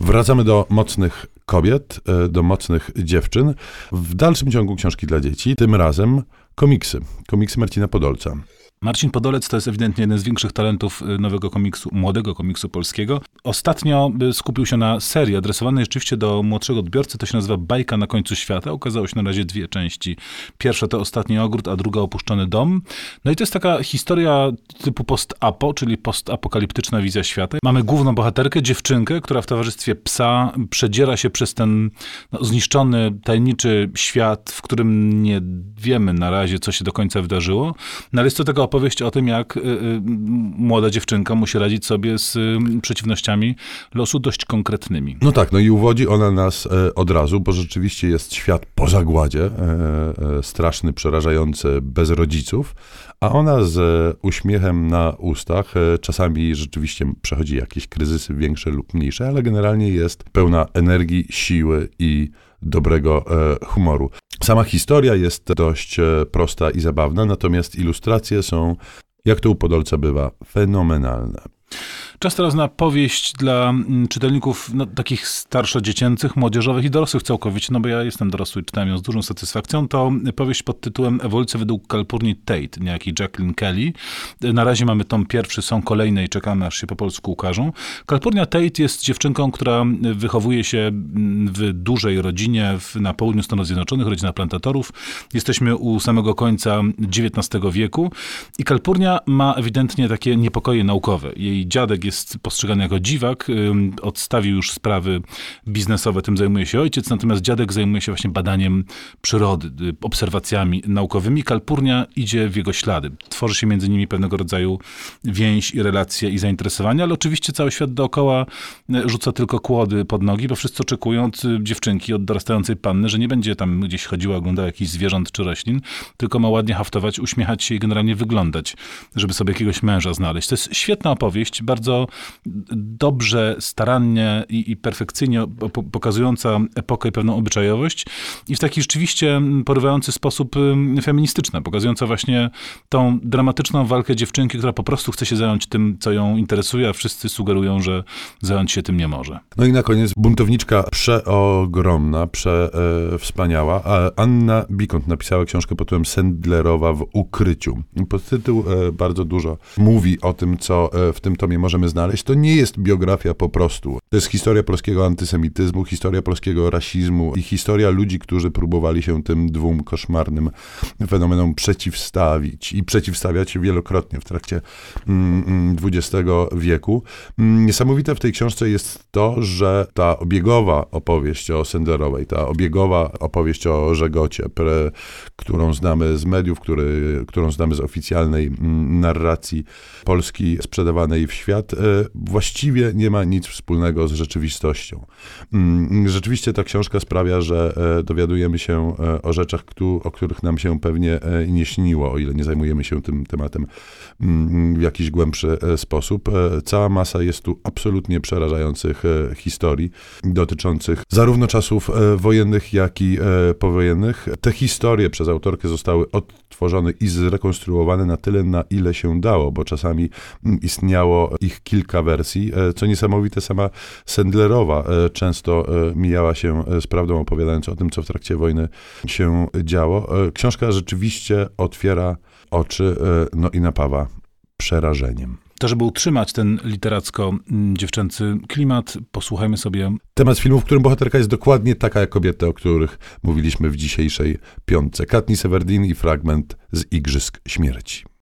Wracamy do mocnych kobiet, e, do mocnych dziewczyn. W dalszym ciągu książki dla dzieci, tym razem komiksy. Komiksy Marcina Podolca. Marcin Podolec to jest ewidentnie jeden z większych talentów y, nowego komiksu, młodego komiksu polskiego. Ostatnio y, skupił się na serii adresowanej rzeczywiście do młodszego odbiorcy. To się nazywa Bajka na końcu świata. Ukazało się na razie dwie części. Pierwsza to Ostatni ogród, a druga Opuszczony dom. No i to jest taka historia typu post-apo, czyli postapokaliptyczna wizja świata. Mamy główną bohaterkę, dziewczynkę, która w towarzystwie psa przedziera się przez ten no, zniszczony, tajemniczy świat, w którym nie wiemy na razie, co się do końca wydarzyło. No ale jest to tego opowieść o tym, jak y, y, młoda dziewczynka musi radzić sobie z przeciwnościami losu dość konkretnymi. No tak, no i uwodzi ona nas e, od razu, bo rzeczywiście jest świat po zagładzie, e, e, straszny, przerażający, bez rodziców, a ona z uśmiechem na ustach, czasami rzeczywiście przechodzi jakieś kryzysy większe lub mniejsze, ale generalnie jest pełna energii, siły i dobrego humoru. Sama historia jest dość e, prosta i zabawna, natomiast ilustracje są, jak to u Podolca bywa, fenomenalne. Czas teraz na powieść dla mm, czytelników no, takich starszo-dziecięcych, młodzieżowych i dorosłych całkowicie, no bo ja jestem dorosły i czytałem ją z dużą satysfakcją. To powieść pod tytułem Ewolucja według Kalpurni Tate, niejaki Jacqueline Kelly. Na razie mamy tom pierwszy, są kolejne i czekamy, aż się po polsku ukażą. Kalpurnia Tate jest dziewczynką, która wychowuje się mm, w dużej rodzinie w, na południu Stanów Zjednoczonych, rodzina plantatorów. Jesteśmy u samego końca XIX wieku i Kalpurnia ma ewidentnie takie niepokoje naukowe. Jej dziadek jest jest postrzegany jako dziwak, odstawił już sprawy biznesowe, tym zajmuje się ojciec, natomiast dziadek zajmuje się właśnie badaniem przyrody, y, obserwacjami naukowymi. Kalpurnia idzie w jego ślady. Tworzy się między nimi pewnego rodzaju więź i relacje i zainteresowania, ale oczywiście cały świat dookoła y, rzuca tylko kłody pod nogi, bo wszyscy oczekują od y, dziewczynki, od dorastającej panny, że nie będzie tam gdzieś chodziła, oglądała jakichś zwierząt czy roślin, tylko ma ładnie haftować, uśmiechać się i generalnie wyglądać, żeby sobie jakiegoś męża znaleźć. To jest świetna opowieść, bardzo dobrze, starannie i, i perfekcyjnie pokazująca epokę i pewną obyczajowość i w taki rzeczywiście porywający sposób feministyczny, pokazująca właśnie tą dramatyczną walkę dziewczynki, która po prostu chce się zająć tym, co ją interesuje, a wszyscy sugerują, że zająć się tym nie może. No i na koniec buntowniczka przeogromna, przewspaniała. Anna Bikont napisała książkę pod tytułem Sendlerowa w ukryciu. Podtytuł e, bardzo dużo mówi o tym, co e, w tym tomie możemy znaleźć, to nie jest biografia po prostu. To jest historia polskiego antysemityzmu, historia polskiego rasizmu i historia ludzi, którzy próbowali się tym dwóm koszmarnym fenomenom przeciwstawić i przeciwstawiać wielokrotnie w trakcie XX mm, mm, wieku. Mm, niesamowite w tej książce jest to, że ta obiegowa opowieść o Senderowej, ta obiegowa opowieść o Żegocie, pre, którą znamy z mediów, który, którą znamy z oficjalnej narracji Polski sprzedawanej w świat, właściwie nie ma nic wspólnego z rzeczywistością. Mm, rzeczywiście ta książka sprawia, że e, dowiadujemy się e, o rzeczach, o których nam się pewnie nie śniło, o ile nie zajmujemy się tym tematem mm, w jakiś głębszy sposób. Cała masa jest tu absolutnie przerażających historii dotyczących zarówno czasów wojennych, jak i powojennych. Te historie przez autorkę zostały odtworzone i zrekonstruowane na tyle, na ile się dało, bo czasami mm, istniało ich kilka wersji. E, co niesamowite, sama Sendlerowa e, często e, mijała się z prawdą, opowiadając o tym, co w trakcie wojny się działo. Książka rzeczywiście otwiera oczy no i napawa przerażeniem. To, żeby utrzymać ten literacko-dziewczęcy klimat, posłuchajmy sobie. Temat filmu, w którym bohaterka jest dokładnie taka jak kobiety, o których mówiliśmy w dzisiejszej piątce. Katniss Everdeen i fragment z Igrzysk Śmierci.